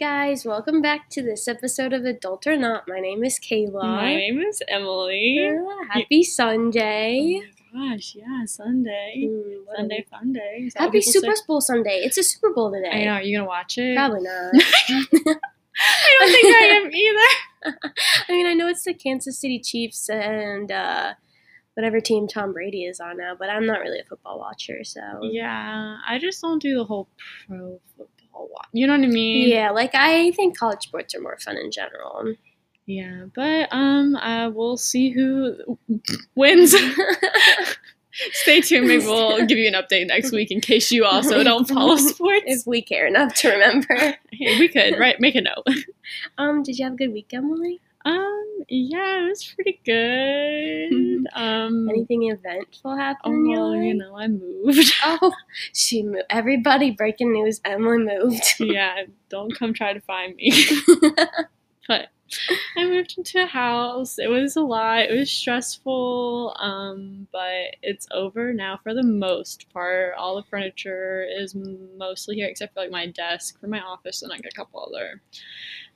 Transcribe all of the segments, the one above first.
Guys, welcome back to this episode of Adult or Not. My name is Kayla. My name is Emily. Yeah, happy Sunday. Oh my gosh, yeah, Sunday. Mm, Sunday fun day. Is that what Happy Super say? Bowl Sunday. It's a Super Bowl today. I know, are you gonna watch it? Probably not. I don't think I am either. I mean, I know it's the Kansas City Chiefs and uh, whatever team Tom Brady is on now, but I'm not really a football watcher, so. Yeah, I just don't do the whole pro football watch. You know what I mean? Yeah, like I think college sports are more fun in general. Yeah, but um, uh, we'll see who wins. Stay tuned. Maybe we'll give you an update next week in case you also don't follow sports. if we care enough to remember. Hey, we could, right? Make a note. Um, did you have a good week, Emily? Um, yeah, it was pretty good. Um, Anything eventful happen oh, well, you know, I moved. Oh, she moved. Everybody, breaking news: Emily moved. yeah, don't come try to find me. but I moved into a house. It was a lot. It was stressful. Um, but it's over now for the most part. All the furniture is mostly here, except for like my desk for my office and like a couple other.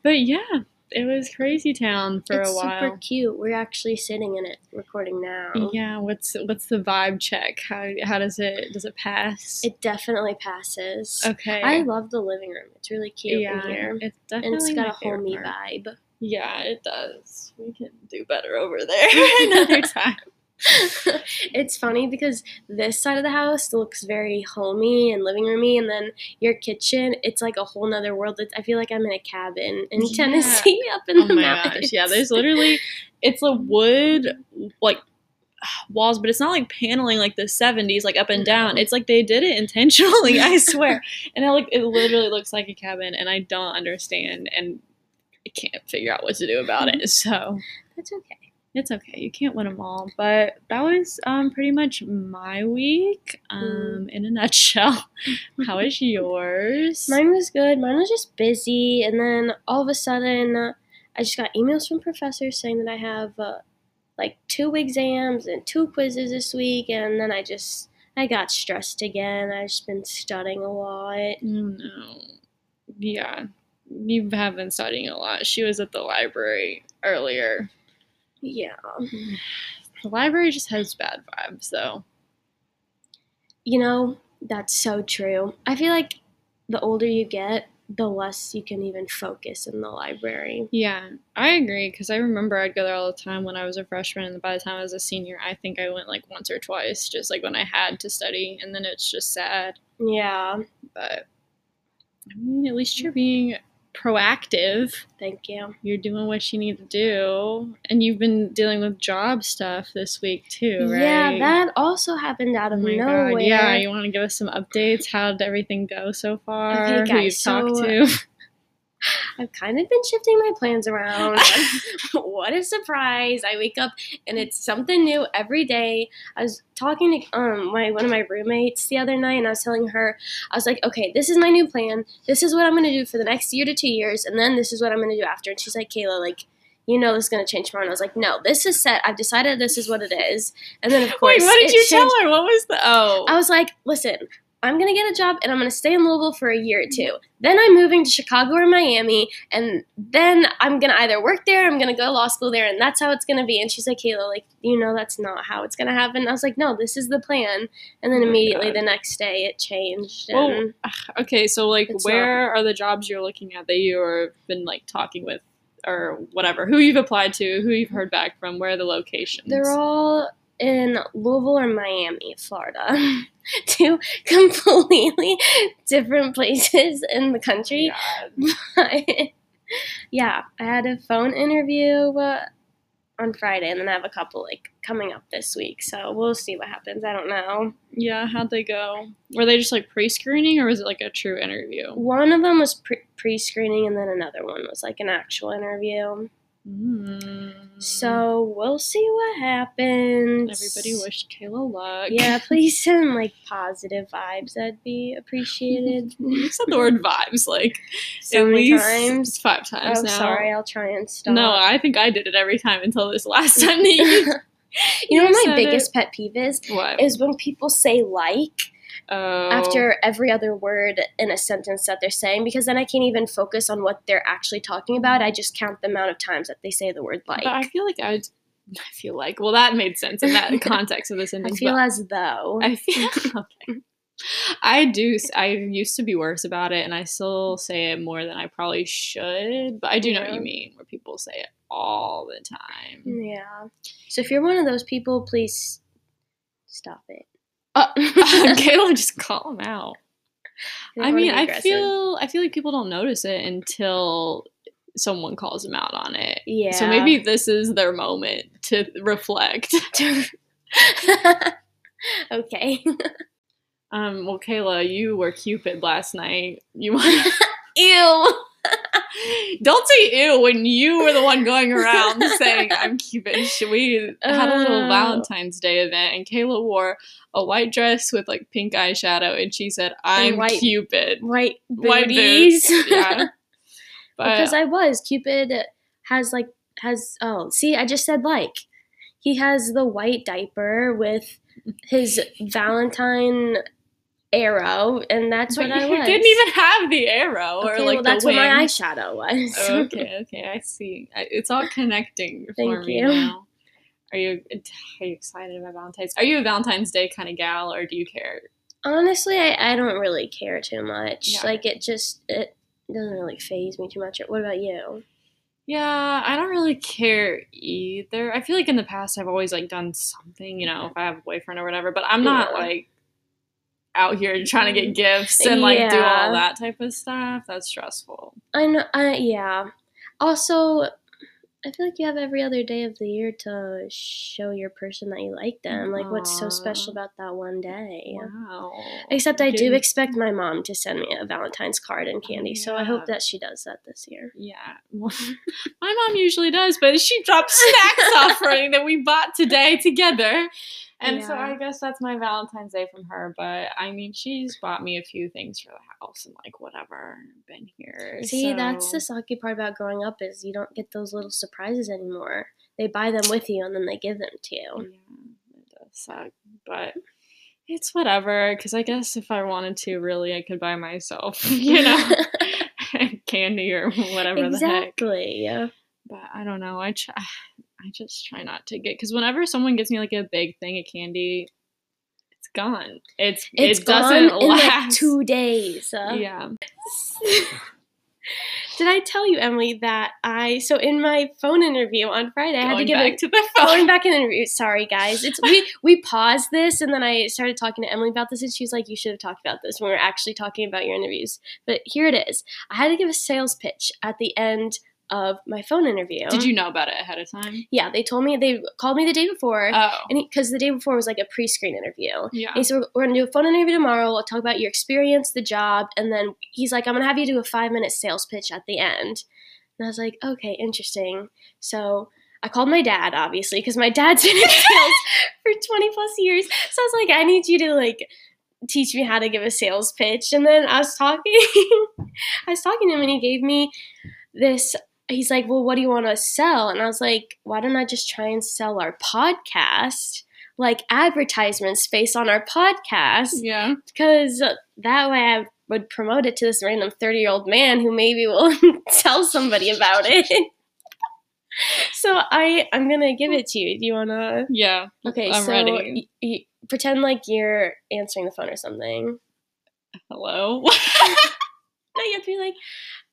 But yeah, it was crazy town for it's a while. It's super cute. We're actually sitting in it, recording now. Yeah, what's what's the vibe check? How how does it does it pass? It definitely passes. okay. I love the living room. It's really cute yeah, in here. it's definitely And it's got a homey vibe. Yeah, it does. We can do better over there another time. it's funny because this side of the house looks very homey and living roomy, and then your kitchen, it's like a whole nother world. It's, I feel like I'm in a cabin in Yeah. Tennessee up in Oh the my mountains. gosh, yeah. There's literally it's a wood like walls, but it's not like paneling like the 70s, like up and down. It's like they did it intentionally, I swear. And it like it literally looks like a cabin, and I don't understand and I can't figure out what to do about it. So That's okay. It's okay. You can't win them all. But that was um, pretty much my week um, in a nutshell. How is yours? Mine was good. Mine was just busy, and then all of a sudden, uh, I just got emails from professors saying that I have uh, like two exams and two quizzes this week, and then I just I got stressed again. I've just been studying a lot. Oh, no. Yeah. You have been studying a lot. She was at the library earlier. Yeah, The library just has bad vibes, though. you know that's so true. I feel like the older you get, the less you can even focus in the library. Yeah, I agree because I remember I'd go there all the time when I was a freshman, and by the time I was a senior, I think I went like once or twice, just like when I had to study, and then it's just sad. Yeah, But I mean, at least you're being proactive. thank you. You're doing what you need to do, and you've been dealing with job stuff this week too, right? Yeah, that also happened out Oh of my nowhere. god! Yeah, you want to give us some updates? How did everything go so far? Okay, Who guys, you've talked to? I've kind of been shifting my plans around. what a surprise! I wake up and it's something new every day. I was talking to um my one of my roommates the other night, and I was telling her I was like, okay, this is my new plan. This is what I'm gonna do for the next year to two years, and then this is what I'm gonna do after. And she's like, Kayla, like. You know this is gonna change tomorrow. And I was like, no, this is set. I've decided this is what it is. And then of course, Wait, what did you tell her? What was the? Oh, I was like, listen, I'm gonna get a job and I'm gonna stay in Louisville for a year or two. Then I'm moving to Chicago or Miami, and then I'm gonna either work there, I'm gonna go to law school there, and that's how it's gonna be. And she's like, Kayla, like, you know, that's not how it's gonna happen. I was like, no, this is the plan. And then Oh immediately God. the next day it changed. Well, okay. So, like, where are the jobs you're looking at that you have been like talking with, or whatever? Who you've applied to? Who you've heard back from? Where are the locations? they're all in Louisville or Miami, Florida. Two completely different places in the country. God. yeah, I had a phone interview uh, on Friday, and then I have a couple like coming up this week. So we'll see what happens. I don't know. Yeah, how'd they go? Were they just like pre-screening, or was it like a true interview? One of them was pre- pre-screening, and then another one was like an actual interview. Mm. So we'll see what happens. everybody wished Kayla luck. Yeah, please send like positive vibes. That'd be appreciated. you said the word vibes like so at many least times. five times Oh, now. sorry. I'll try and stop. No, I think I did it every time until this last time that you you know what my biggest pet peeve is? What? Is when people say like Oh. after every other word in a sentence that they're saying because then I can't even focus on what they're actually talking about. I just count the amount of times that they say the word like. But I feel like I would. I feel like well, that made sense in that context of the sentence. I feel as though. I feel okay. I do. I used to be worse about it, and I still say it more than I probably should. But I do know what you mean, where people say it all the time. yeah. So if you're one of those people, please stop it. Uh, Kayla, just call them out. I mean, I feel I feel like people don't notice it until someone calls them out on it. Yeah. So maybe this is their moment to reflect. okay. Um, well, Kayla, you were Cupid last night. You want Ew. don't say ew when you were the one going around saying I'm Cupid. We had a little Oh. Valentine's Day event, and Kayla wore a white dress with like pink eyeshadow, and she said, "I'm white Cupid." White White booties. boots, yeah. But because I was Cupid has like has oh see I just said like he has the white diaper with his Valentine arrow and that's but what I you was. didn't even have the arrow or like well, that's what my eyeshadow was. Oh, okay, okay, I see. It's all connecting for Thank me you. now. Are you are you excited about Valentine's? Are you a Valentine's Day kind of gal, or do you care? Honestly, I, I don't really care too much. Yeah. Like it just it doesn't really faze me too much. What about you? Yeah, I don't really care either. I feel like in the past I've always like done something, you know, if I have a boyfriend or whatever, but I'm not Yeah. like out here trying to get mm. gifts and like do all that type of stuff. That's stressful. I know. I yeah. Also, I feel like you have every other day of the year to show your person that you like them. Like, what's so special about that one day? Wow. Except I do expect my mom to send me a Valentine's card and candy, so I hope that she does that this year. Yeah. Well, my mom usually does, but she dropped snacks offering that we bought today together. And so I guess that's my Valentine's Day from her. But I mean, she's bought me a few things for the house and like whatever. Been here. See, that's the sucky part about growing up is you don't get those little surprises anymore. They buy them with you and then they give them to you. Yeah, it does suck. But it's whatever. Because I guess if I wanted to, really, I could buy myself, you know, candy or whatever the heck. exactly. Yeah. But I don't know. I try, I just try not to get because whenever someone gives me like a big thing of candy, it's gone. It's It's it gone doesn't in like last. two days. uh. yeah. Did I tell you, Emily, that I so in my phone interview on Friday, I had to Going give back a to the going phone. back in the interview. Sorry, guys. It's we we paused this and then I started talking to Emily about this, and she was like, "You should have talked about this when we were actually talking about your interviews." But here it is. I had to give a sales pitch at the end of my phone interview. Did you know about it ahead of time? Yeah, they told me they called me the day before, Oh, and because the day before was like a pre-screen interview. yeah. And he said, We're going to do a phone interview tomorrow. We'll talk about your experience, the job. And then he's like, I'm going to have you do a five minute sales pitch at the end. And I was like, Okay, interesting. So I called my dad, obviously, because my dad's been in sales for 20 plus years. So I was like, I need you to like teach me how to give a sales pitch. And then I was talking, I was talking to him and he gave me this. He's like, Well, what do you want to sell? And I was like, Why don't I just try and sell our podcast? like advertisements based on our podcast Yeah. because that way I would promote it to this random 30 year old man who maybe will tell somebody about it. so I I'm gonna give it to you. Do you wanna? Yeah. Okay, I'm so ready. y- y- pretend like you're answering the phone or something. Hello. No, you have to be like,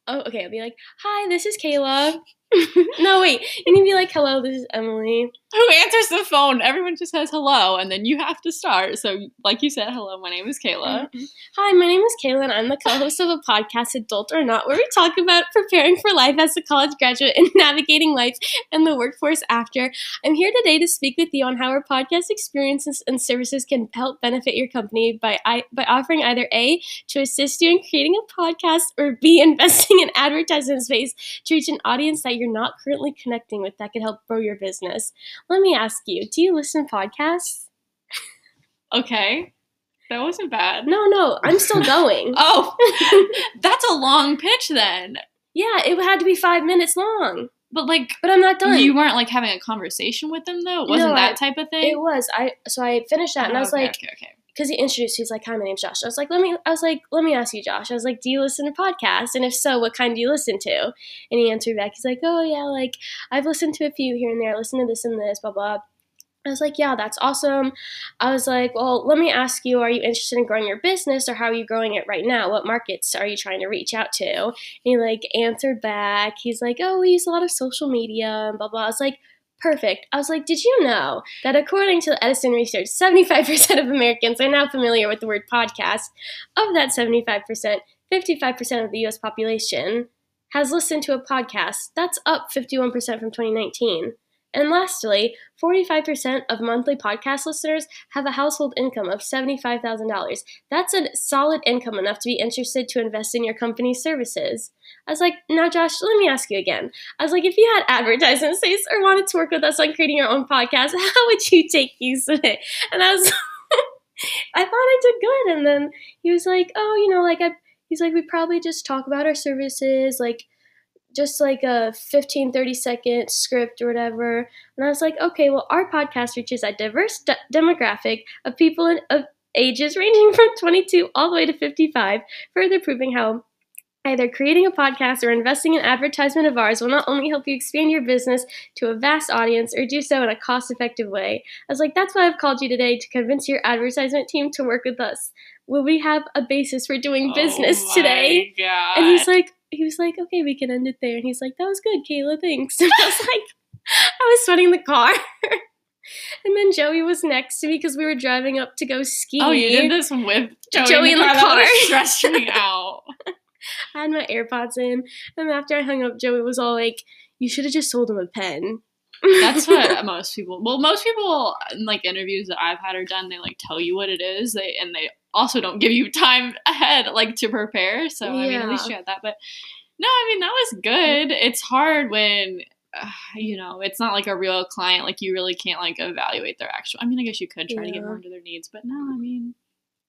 oh, okay. I'll be like, hi, this is Kayla. no, wait. And You need to be like, hello, this is Emily. Who answers the phone? Everyone just says hello, and then you have to start. So, like you said, hello. My name is Kayla. Mm-hmm. Hi, my name is Kayla, and I'm the co-host of a podcast, Adult or Not, where we talk about preparing for life as a college graduate and navigating life and the workforce after. I'm here today to speak with you on how our podcast experiences and services can help benefit your company by I, by offering either A, to assist you in creating a podcast, or B, investing in advertising space to reach an audience that you're not currently connecting with that could help grow your business. Let me ask you, do you listen to podcasts? Okay. That wasn't bad. No, no, I'm still going. Oh, that's a long pitch then. Yeah, it had to be five minutes long. But like, But I'm not done. you weren't like having a conversation with them though. It wasn't No, that I- type of thing. it was. I so I finished that and I oh, was Oh, Okay, like, okay, okay. Because he introduced, he's like, "Hi, my name's Josh." I was like, "Let me," I was like, "Let me ask you, Josh." I was like, "Do you listen to podcasts? And if so, what kind do you listen to?" And he answered back, he's like, "Oh yeah, like I've listened to a few here and there. I listen to this and this, blah blah." I was like, yeah, that's awesome. I was like, well, let me ask you, are you interested in growing your business or how are you growing it right now? What markets are you trying to reach out to? And he like answered back. He's like, oh, we use a lot of social media and blah, blah. I was like, perfect. I was like, did you know that according to Edison research, 75% of Americans are now familiar with the word podcast? Of that 75%, 55% of the US population has listened to a podcast. That's up 51% from 2019. And lastly, 45% of monthly podcast listeners have a household income of $75,000. That's a solid income enough to be interested to invest in your company's services. I was like, now, Josh, let me ask you again. I was like, if you had advertisement space or wanted to work with us on creating your own podcast, how would you take use of it? And I was, I thought I did good. And then he was like, oh, you know, like I, he's like, we probably just talk about our services, like, just like a 15 30 second script or whatever. And i was like okay well our podcast reaches a diverse de- demographic of people in, of ages ranging from 22 all the way to 55 further proving how either creating a podcast or investing in advertisement of ours will not only help you expand your business to a vast audience or do so in a cost effective way. I was like that's why i've called you today to convince your advertisement team to work with us. Will we have a basis for doing oh business oh today? God. and he's like, he was like, okay, we can end it there. And he's like, that was good, Kayla, thanks. And I was like, I was sweating the car. and then Joey was next to me because we were driving up to go ski. oh, you did this with Joey, Joey in the car. That car. stressed me out. I had my AirPods in. And after I hung up, Joey was all like, you should have just sold him a pen. That's what most people. Well, most people in like interviews that I've had or done, they like tell you what it is. They and they also don't give you time ahead like to prepare. So I mean, at least you had that. But no, I mean that was good. It's hard when. Uh, you know, it's not like a real client. Like you really can't like evaluate their actual. I mean, I guess you could try to get more into their needs, but no. I mean,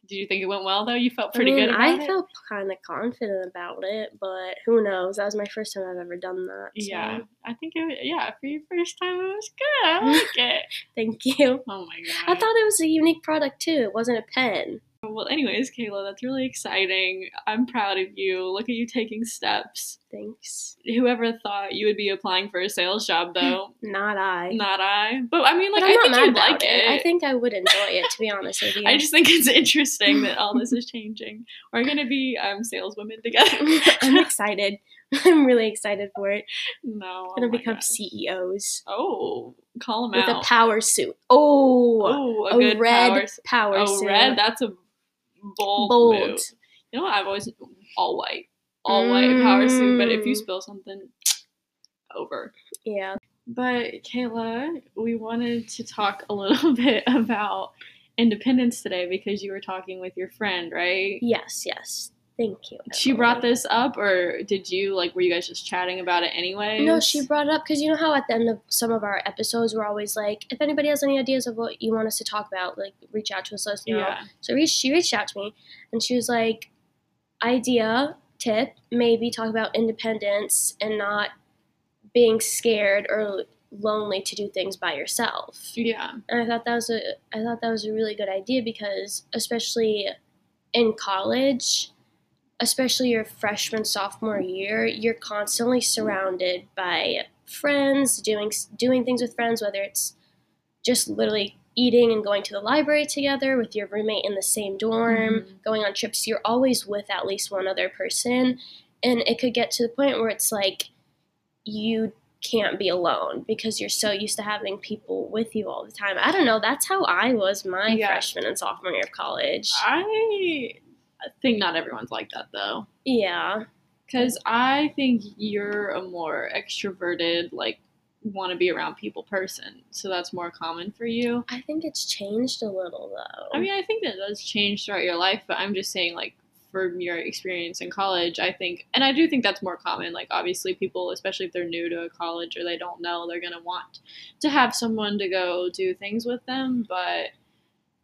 did you think it went well though? You felt I pretty mean, good about I it. felt kind of confident about it, but who knows? That was my first time I've ever done that. so yeah, I think it. Was, Yeah, for your first time, it was good. I like it. Thank you. Oh my god. I thought it was a unique product too. It wasn't a pen. Well, anyways, Kayla, that's really exciting. I'm proud of you. Look at you taking steps. Thanks. Whoever thought you would be applying for a sales job, though? Not I. Not I. But I mean, like, I think you'd like it. it. I think I would enjoy it, to be honest with you. I just think it's interesting that all this is changing. We're gonna be um, saleswomen together. I'm excited. I'm really excited for it. no, We're gonna oh become gosh. CEOs Oh, call them with out. With a power suit. Oh, oh, a, a, good red power. power, oh, suit. red. That's a bold, Bold. move. You know what? I've always all white, all white power suit. But if you Mm. spill something, over. Yeah. But Kayla, we wanted to talk a little bit about independence today because you were talking with your friend, right? Yes. Yes. Thank you. She brought this up, or did you like? Were you guys just chatting about it anyway? No, she brought it up because you know how at the end of some of our episodes we're always like, if anybody has any ideas of what you want us to talk about, like reach out to us, let us know. Yeah. So re- she reached out to me and she was like, idea, tip, maybe talk about independence and not being scared or lonely to do things by yourself. Yeah. And I thought that was a I thought that was a really good idea because especially in college, especially your freshman sophomore year, you're constantly surrounded by friends, doing doing things with friends whether it's just literally eating and going to the library together with your roommate in the same dorm, Mhm. going on trips, you're always with at least one other person and it could get to the point where it's like you can't be alone because you're so used to having people with you all the time. I don't know. That's how I was my Yeah. freshman and sophomore year of college. I think not everyone's like that though. yeah. Because I think you're a more extroverted, like, want to be around people person. So that's more common for you. I think it's changed a little though. I mean, I think that does change throughout your life, but I'm just saying, like, from your experience in college, I think, and I do think that's more common. Like, obviously, people, especially if they're new to a college or they don't know, they're going to want to have someone to go do things with them. But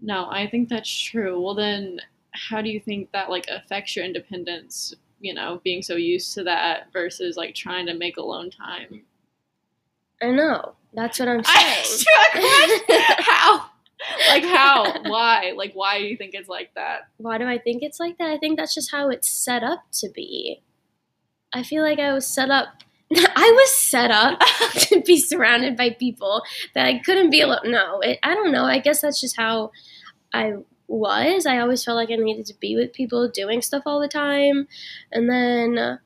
no, I think that's true. Well, then, how do you think that, like, affects your independence? You know, being so used to that versus like trying to make alone time. I know. That's what I'm saying. How? like how? Why? Like why do you think it's like that? Why do I think it's like that? I think that's just how it's set up to be. I feel like I was set up. I was set up to be surrounded by people that I couldn't be alone. No, it, I don't know. I guess that's just how I was. I always felt like I needed to be with people doing stuff all the time. And then,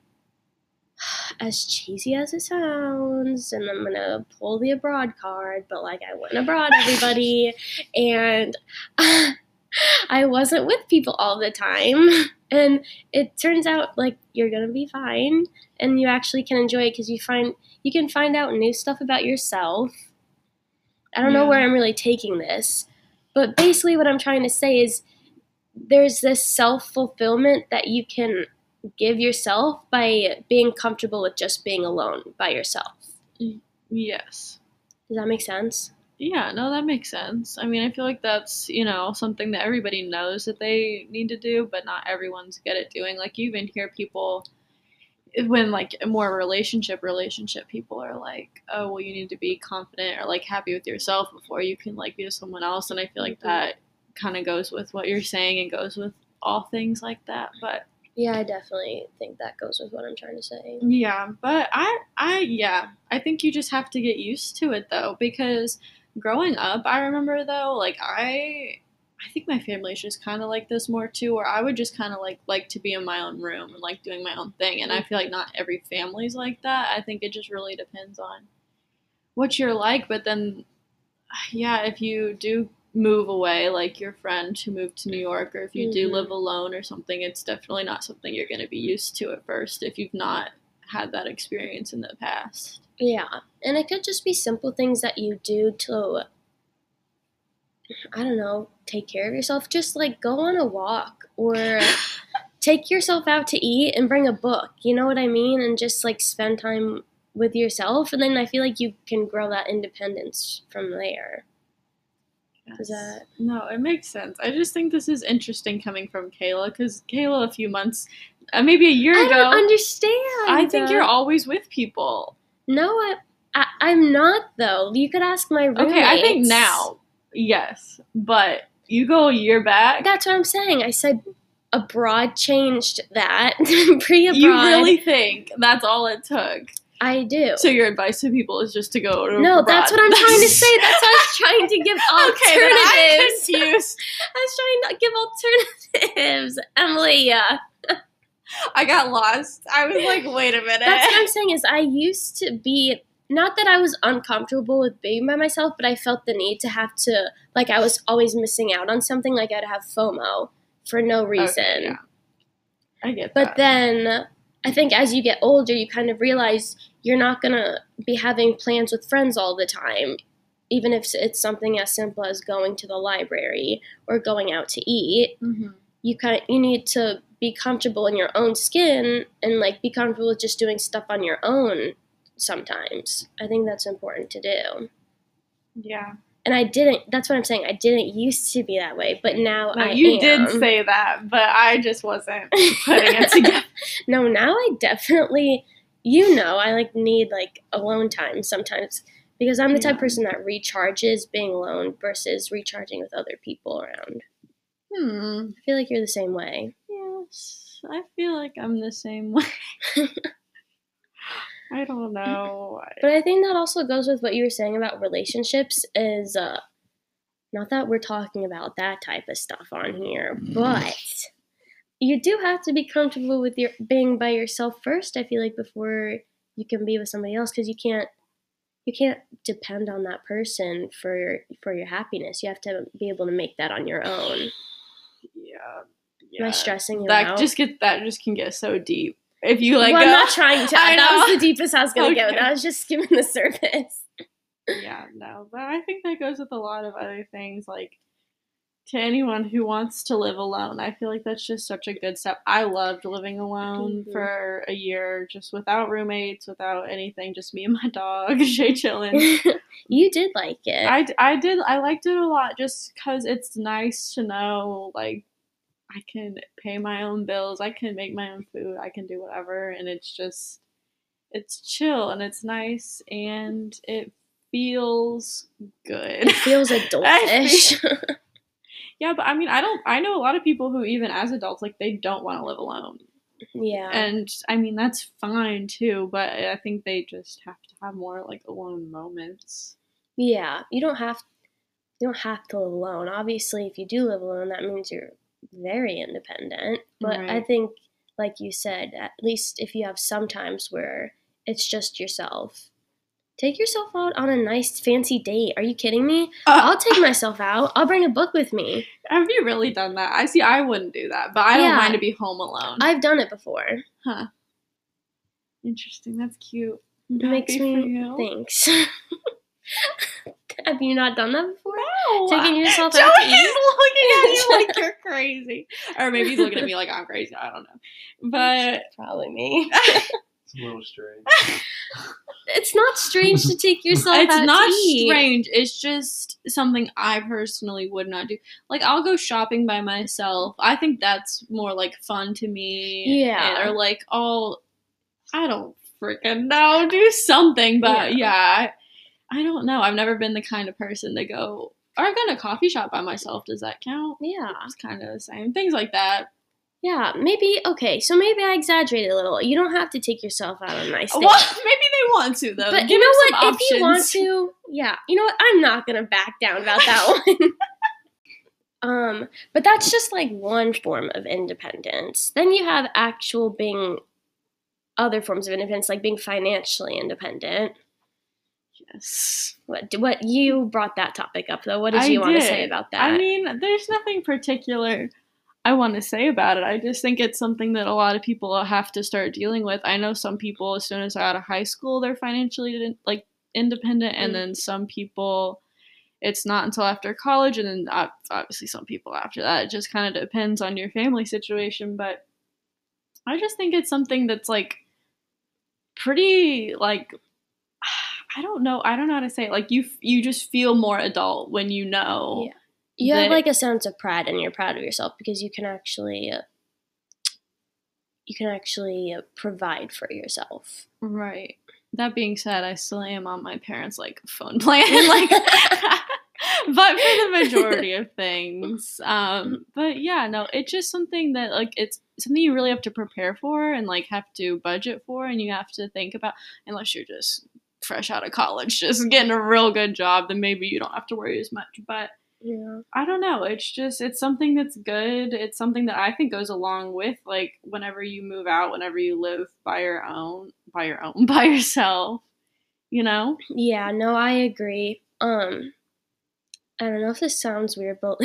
as cheesy as it sounds, and I'm to pull the abroad card, but like I went abroad, everybody, and I wasn't with people all the time. And it turns out like you're to be fine and you actually can enjoy it because you find you can find out new stuff about yourself. I don't know where I'm really taking this, but basically what I'm trying to say is there's this self-fulfillment that you can give yourself by being comfortable with just being alone by yourself. Yes. Does that make sense? Yeah, no, that makes sense. I mean, I feel like that's, you know, something that everybody knows that they need to do, but not everyone's good at doing. Like, you even hear people, when like more relationship relationship people are like oh well you need to be confident or like happy with yourself before you can like be with someone else and i feel like Mhm. that kind of goes with what you're saying and goes with all things like that but Yeah, I definitely think that goes with what I'm trying to say. Yeah, but I I yeah, I think you just have to get used to it though because growing up, I remember though like I I think my family's just kind of like this more too where I would just kind of like like to be in my own room and like doing my own thing and I feel like not every family's like that. I think it just really depends on what you're like, but then yeah, if you do move away like your friend who moved to New York or if you do Mhm. live alone or something, it's definitely not something you're going to be used to at first if you've not had that experience in the past. Yeah, and it could just be simple things that you do to, I don't know, take care of yourself. Just like go on a walk or take yourself out to eat and bring a book. You know what I mean? And just like spend time with yourself. And then I feel like you can grow that independence from there. Is that- No, it makes sense. I just think this is interesting coming from Kayla because Kayla, a few months, uh, maybe a year I ago, don't understand. I think you're always with people. No, I, I, I'm not though. You could ask my roommates. Okay, I think now, yes, but you go a year back. That's what I'm saying. I said abroad changed that. Pre-abroad. you really think that's all it took? I do. So your advice to people is just to go to no, abroad. that's what I'm trying to say. That's why I was trying to give okay, I'm alternatives. confused. I was trying to give alternatives, Emily. Yeah. I got lost. I was like, wait a minute. That's what I'm saying. Is I used to be not that I was uncomfortable with being by myself, but I felt the need to have to like I was always missing out on something. Like I'd have FOMO for no reason. Okay, yeah. I get But that. then I think as you get older, you kind of realize you're not going to be having plans with friends all the time, even if it's something as simple as going to the library or going out to eat. Mhm. You kind of, you need to be comfortable in your own skin and like be comfortable with just doing stuff on your own sometimes. I think that's important to do. yeah. And I didn't that's what I'm saying. I didn't used to be that way, but now No, I you am. did say that, but I just wasn't putting it together. no, now I definitely, you know, I like need like alone time sometimes because I'm the type of person that recharges being alone versus recharging with other people around. Hmm. I feel like you're the same way. Yes, I feel like I'm the same way. I don't know. But I think that also goes with what you were saying about relationships is uh not that we're talking about that type of stuff on here, but you do have to be comfortable with your being by yourself first, I feel like before you can be with somebody else because you can't you can't depend on that person for your for your happiness. You have to be able to make that on your own. Yeah. Am I stressing you that out? just get that just can get so deep. If you like well, go, I'm not trying to. I That was the deepest I was gonna go. Okay. That was just skimming the surface. yeah, no, but I think that goes with a lot of other things. Like to anyone who wants to live alone, I feel like that's just such a good step. I loved living alone Mhm. for a year, just without roommates, without anything, just me and my dog, Shay chilling. you did like it. I, I did I liked it a lot just because it's nice to know like I can pay my own bills, I can make my own food, I can do whatever, and it's just it's chill and it's nice and it feels good. It feels adultish. yeah, but I mean, I don't. I know a lot of people who, even as adults, like they don't want to live alone. yeah. And I mean, that's fine too. But I think they just have to have more like alone moments. Yeah, you don't have you don't have to live alone. Obviously, if you do live alone, that means you're very independent. But I think, like you said, at least if you have some times where it's just yourself, take yourself out on a nice fancy date. Are you kidding me? Uh, I'll take myself out. I'll bring a book with me. Have you really done that? I see. I wouldn't do that, but I don't Yeah. mind to be home alone. I've done it before. Huh. Interesting. That's cute. Makes me thanks. have you not done that before? No. Taking yourself Joey's out to eat? looking at you like you're crazy, or maybe he's looking at me like I'm crazy. I don't know, but Probably me. It's a little strange. It's not strange to take yourself it's out not to eat. strange. It's just something I personally would not do. Like I'll go shopping by myself. I think that's more like fun to me. Yeah. Or like I'll I don't freaking know, do something. But Yeah. yeah, I, don't know. I've never been the kind of person to go or I've gone to a coffee shop by myself. Does that count? Yeah. It's kind of the same. Things like that. Yeah, maybe okay. So maybe I exaggerated a little. You don't have to take yourself out on a nice date. Well, maybe they want to though. but Give you know what? some If you want to, yeah. You know what? I'm not gonna back down about that one. um, but that's just like one form of independence. Then you have actual being other forms of independence, like being financially independent. Yes. What what you brought that topic up though? What did I you want to say about that? I mean, there's nothing particular I want to say about it. I just think it's something that a lot of people have to start dealing with. I know some people, as soon as they're out of high school, they're financially like independent, and Mm. then some people, it's not until after college, and then obviously some people after that. It just kind of depends on your family situation, but I just think it's something that's like pretty like I don't know. I don't know how to say it. Like you, you just feel more adult when you know. Yeah. you have like a sense of pride and you're proud of yourself because you can actually uh, you can actually uh, provide for yourself. Right. That being said, I still am on my parents' like phone plan, like, but for the majority of things, um, but yeah, no, it's just something that like it's something you really have to prepare for and like have to budget for, and you have to think about. Unless you're just fresh out of college, just getting a real good job, then maybe you don't have to worry as much. But Yeah. I don't know. It's just it's something that's good. It's something that I think goes along with like whenever you move out, whenever you live by your own, by your own, by yourself. You know? Yeah, no, I agree. Um I don't know if this sounds weird, but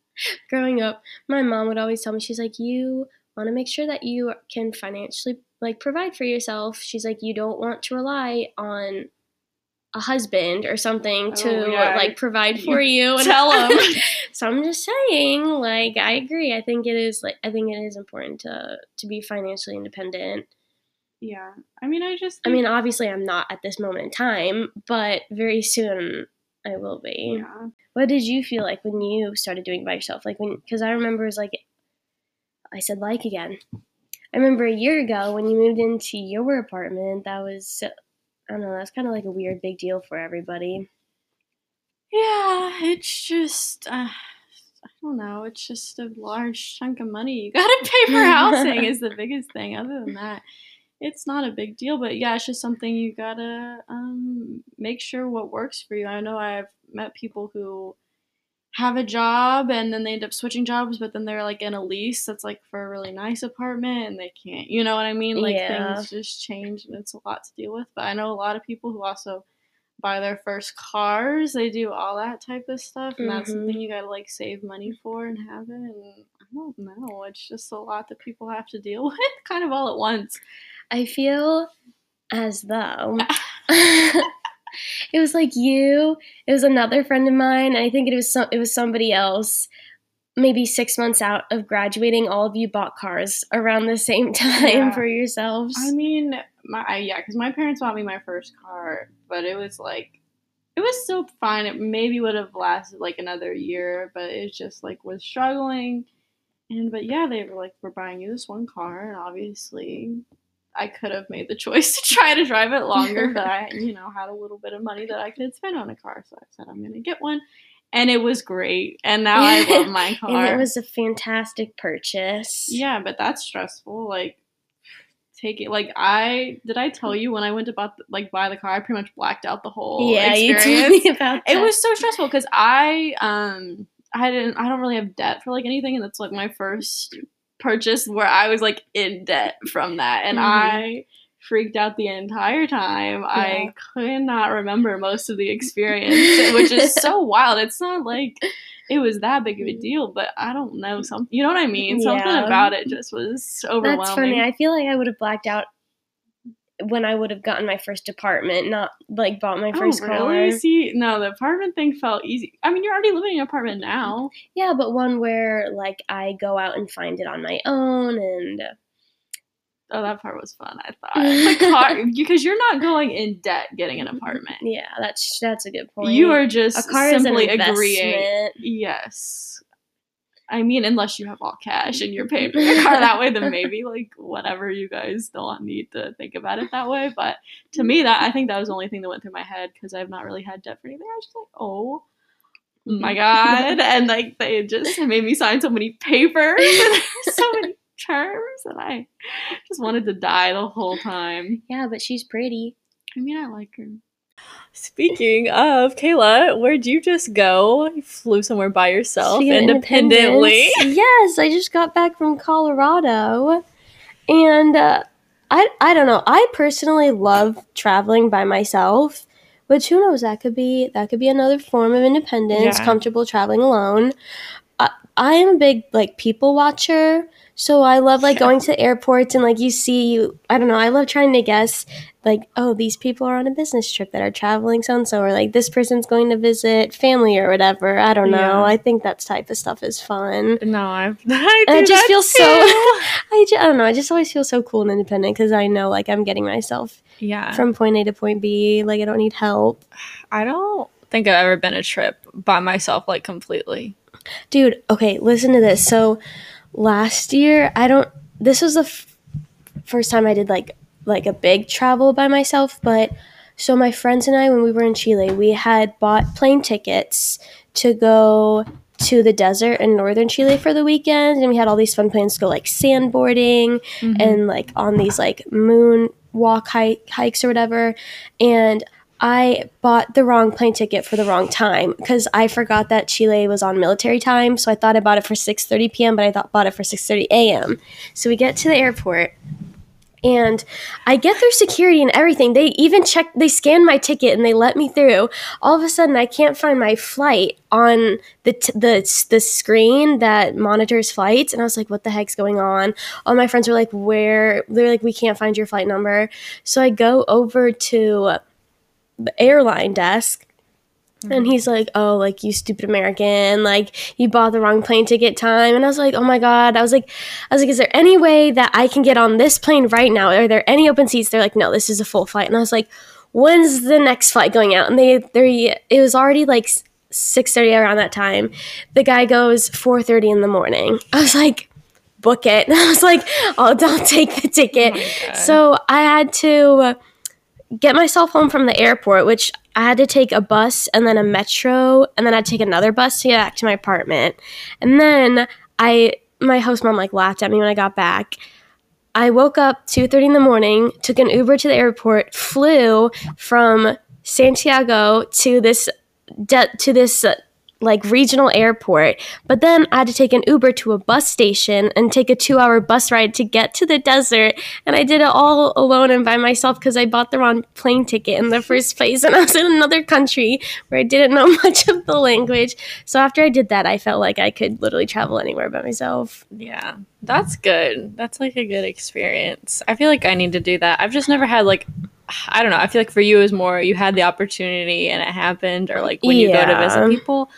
growing up, my mom would always tell me she's like you want to make sure that you can financially like provide for yourself. She's like you don't want to rely on a husband or something to Oh, yeah. like provide for you. Tell 'em. so I'm just saying, like I agree. I think it is like I think it is important to to be financially independent. Yeah. I mean, I just. I mean, obviously, I'm not at this moment in time, but very soon I will be. yeah. What did you feel like when you started doing it by yourself? Like when, because I remember it was like, I said like again. I remember a year ago when you moved into your apartment. That was, I don't know, that's kind of like a weird big deal for everybody. Yeah. It's just. Uh, I don't know. It's just a large chunk of money you gotta pay for housing is the biggest thing. Other than that, it's not a big deal. But yeah, it's just something you gotta um, make sure what works for you. I know I've met people who have a job and then they end up switching jobs, but then they're like in a lease that's like for a really nice apartment and they can't. You know what I mean? Like Yeah. things just change and it's a lot to deal with. But I know a lot of people who also buy their first cars. They do all that type of stuff, and that's Mhm. something you gotta like save money for and have it. And I don't know, it's just a lot that people have to deal with, kind of all at once. I feel as though it was like you, it was another friend of mine, and I think it was some, it was somebody else. Maybe six months out of graduating, all of you bought cars around the same time Yeah. for yourselves. I mean, my I, yeah, because my parents bought me my first car, but it was like. It was still fine. It maybe would have lasted like another year, but it just like was struggling. And but yeah, they were like, "We're buying you this one car," and obviously, I could have made the choice to try to drive it longer, but I, you know, had a little bit of money that I could spend on a car, so I said I'm gonna get one, and it was great, and now I love my car. And it was a fantastic purchase. yeah, but that's stressful. Like, take it. Like I did. I tell you when I went to buy, like buy the car, I pretty much blacked out the whole yeah, you experience. told me about that. it was so stressful because I um I didn't I don't really have debt for like anything, and that's like my first purchase where I was like in debt from that, and Mhm. I freaked out the entire time. Yeah. I could not remember most of the experience, which is so wild. It's not like it was that big of a deal, but I don't know something. You know what I mean? Something Yeah. about it just was overwhelming. That's funny. I feel like I would have blacked out when I would have gotten my first apartment, not like bought my oh, first oh, really? car. See, no, the apartment thing felt easy. I mean, you're already living in an apartment now. Yeah, but one where like I go out and find it on my own and Oh, that part was fun. I thought the car because you're not going in debt getting an mm-hmm. apartment. yeah, that's that's a good point. You are just a car is an investment. agreeing. Yes. I mean, unless you have all cash and you're paying for your car that way, then maybe like whatever you guys don't need to think about it that way. But to me, that I think that was the only thing that went through my head because I've not really had debt for anything. I was just like, oh my mm-hmm. god, and like they just made me sign so many papers, and so many terms, and I just wanted to die the whole time. Yeah, but she's pretty. I mean, I like her. Speaking of Kayla, where'd you just go? You flew somewhere by yourself independently. Yes, I just got back from Colorado, and uh, I I don't know. I personally love traveling by myself, which who knows that could be that could be another form of independence. Yeah. Comfortable traveling alone. I, am a big like people watcher, so I love like going to airports and like you see you. I don't know. I love trying to guess like oh these people are on a business trip that are traveling so and so or like this person's going to visit family or whatever. I don't know. Yeah. I think that type of stuff is fun. No, I've I, I just feel so- too. I, ju- I don't know. I just always feel so cool and independent because I know like I'm getting myself yeah. from point A to point B. Like I don't need help. I don't think I've ever been a trip by myself like completely. Dude, okay, listen to this. So last year, I don't this was the f- first time I did like like a big travel by myself, but so my friends and I when we were in Chile, we had bought plane tickets to go to the desert in northern Chile for the weekend and we had all these fun plans to go like sandboarding mm-hmm. and like on these like moon walk hike, hikes or whatever and I bought the wrong plane ticket for the wrong time because I forgot that Chile was on military time. So I thought I bought it for 6:30 p.m., but I thought bought it for 6:30 a.m. So we get to the airport, and I get through security and everything. They even check, they scan my ticket and they let me through. All of a sudden, I can't find my flight on the t- the the screen that monitors flights, and I was like, "What the heck's going on?" All my friends were like, "Where?" They're like, "We can't find your flight number." So I go over to airline desk. And mm-hmm. he's like, "Oh, like you stupid American! Like you bought the wrong plane ticket time." And I was like, "Oh my god!" I was like, "I was like, is there any way that I can get on this plane right now? Are there any open seats?" They're like, "No, this is a full flight." And I was like, "When's the next flight going out?" And they, they, it was already like six thirty around that time. The guy goes four thirty in the morning. I was like, "Book it." And I was like, "Oh, don't take the ticket." Oh god. so I had to get myself home from the airport, which I had to take a bus and then a metro, and then I'd take another bus to get back to my apartment. And then I, my host mom like laughed at me when I got back. I woke up two thirty in the morning, took an Uber to the airport, flew from Santiago to this de- to this like regional airport. But then I had to take an Uber to a bus station and take a two hour bus ride to get to the desert. And I did it all alone and by myself because I bought the wrong plane ticket in the first place. And I was in another country where I didn't know much of the language. So after I did that, I felt like I could literally travel anywhere by myself. Yeah, that's good. That's like a good experience. I feel like I need to do that. I've just never had like I don't know. I feel like for you it was more you had the opportunity and it happened or like when you go to visit people.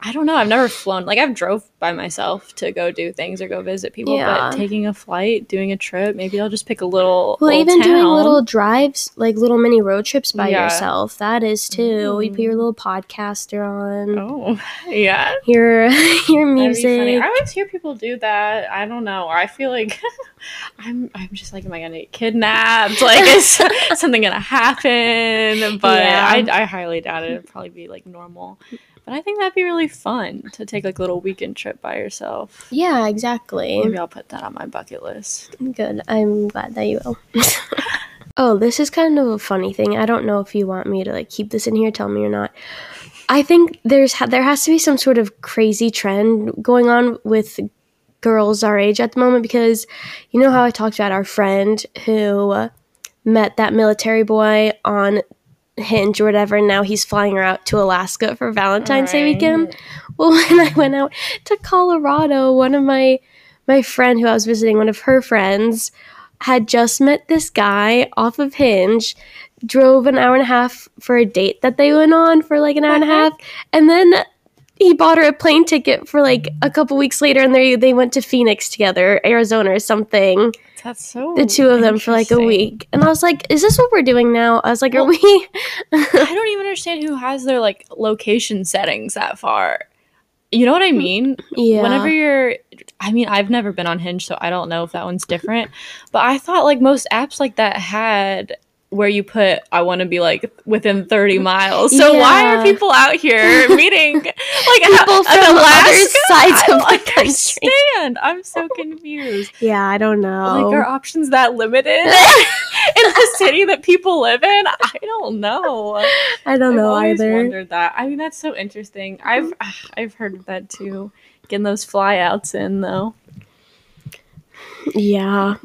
I don't know. I've never flown. Like I've drove by myself to go do things or go visit people. Yeah. But taking a flight, doing a trip, maybe I'll just pick a little. Well, even doing little drives, like little mini road trips by Yeah. yourself, that is too. You put your Mm. little podcaster on, Oh, yeah. your your That'd be funny. music. I always hear people do that. I don't know. I feel like I'm I'm just like, am I gonna get kidnapped? Like, is something gonna happen? But Yeah. I, I highly doubt it. It'd probably be like normal. But I think that'd be really fun to take like a little weekend trip by yourself. Yeah, exactly. Maybe I'll put that on my bucket list. Good. I'm glad that you will. oh, this is kind of a funny thing. I don't know if you want me to like keep this in here. Tell me or not. I think there's ha- there has to be some sort of crazy trend going on with girls our age at the moment because you know how I talked about our friend who met that military boy on Hinge or whatever, and now he's flying her out to Alaska for Valentine's Day weekend. Well, when I went out to Colorado, one of my my friend who I was visiting, one of her friends, had just met this guy off of Hinge, drove an hour and a half for a date that they went on for like an hour and a uh-huh. half, and then he bought her a plane ticket for like a couple weeks later, and they they went to Phoenix together, Arizona or something. That's so The two of them for like a week, and I was like, "Is this what we're doing now?" I was like, "Are we?" I don't even understand who has their like location settings that far. You know what I mean? yeah. Whenever you're I mean, I've never been on Hinge, so I don't know if that one's different. But I thought like most apps like that had where you put I want to be like within 30 mm, miles. So why are people out here meeting like People from in other Alaska? sides of the country. understand. I'm so confused. yeah, I don't know. Like are options that limited in the city that people live in? I don't know. I don't know I've always either. wondered that. I mean, that's so interesting. I've mm. ah, I've heard of that too. Getting those flyouts in though. Yeah.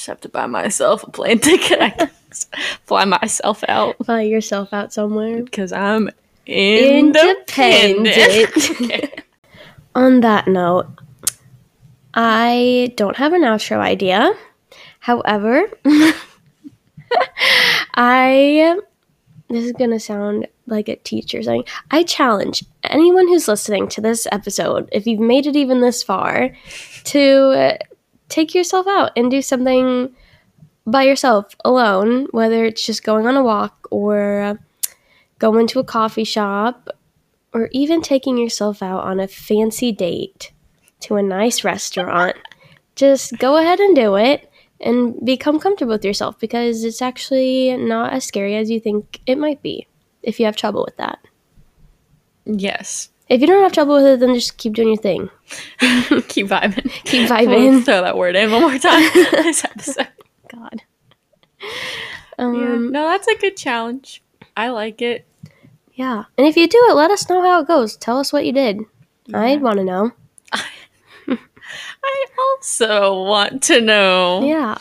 Just have to buy myself a plane ticket. I guess. Fly myself out Fly yourself out somewhere. because I'm independent. Independent. Okay. On that note, I don't have an outro idea. However, I this is gonna sound like a teacher saying I challenge anyone who's listening to this episode, if you've made it even this far, to take yourself out and do something by yourself alone, whether it's just going on a walk or uh, going to a coffee shop or even taking yourself out on a fancy date to a nice restaurant. Just go ahead and do it and become comfortable with yourself because it's actually not as scary as you think it might be if you have trouble with that. Yes. If you don't have trouble with it, then just keep doing your thing. Keep vibing. Keep We'll vibing. throw that word in one more time. this episode. God. Yeah. Um, No, that's a good challenge. I like it. yeah. And if you do it, let us know how it goes. Tell us what you did. I'd want to know. I also want to know. Yeah.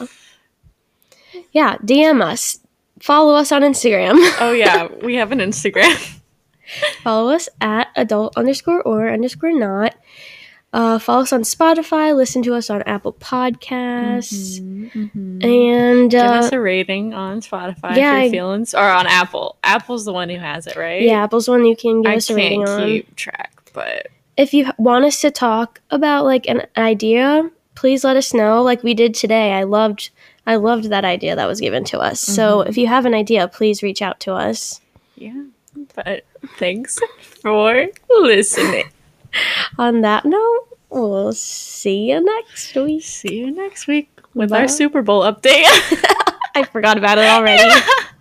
Yeah. DM us. Follow us on Instagram. Oh yeah, we have an Instagram. Follow us at adult underscore or underscore not. Uh, follow us on Spotify. Listen to us on Apple Podcasts. Mhm. And Give uh, us a rating on Spotify yeah, if you're feeling, or on Apple. Apple's the one who has it, right? yeah, Apple's the one you can give I us a rating can't on. keep track, but If you want us to talk about like an idea, please let us know. Like we did today. I loved I loved that idea that was given to us. So Mm-hmm. if you have an idea, please reach out to us. yeah. But thanks for listening. On that note, we'll see you next week. See you next week with Bye. our Super Bowl update. I forgot about it already.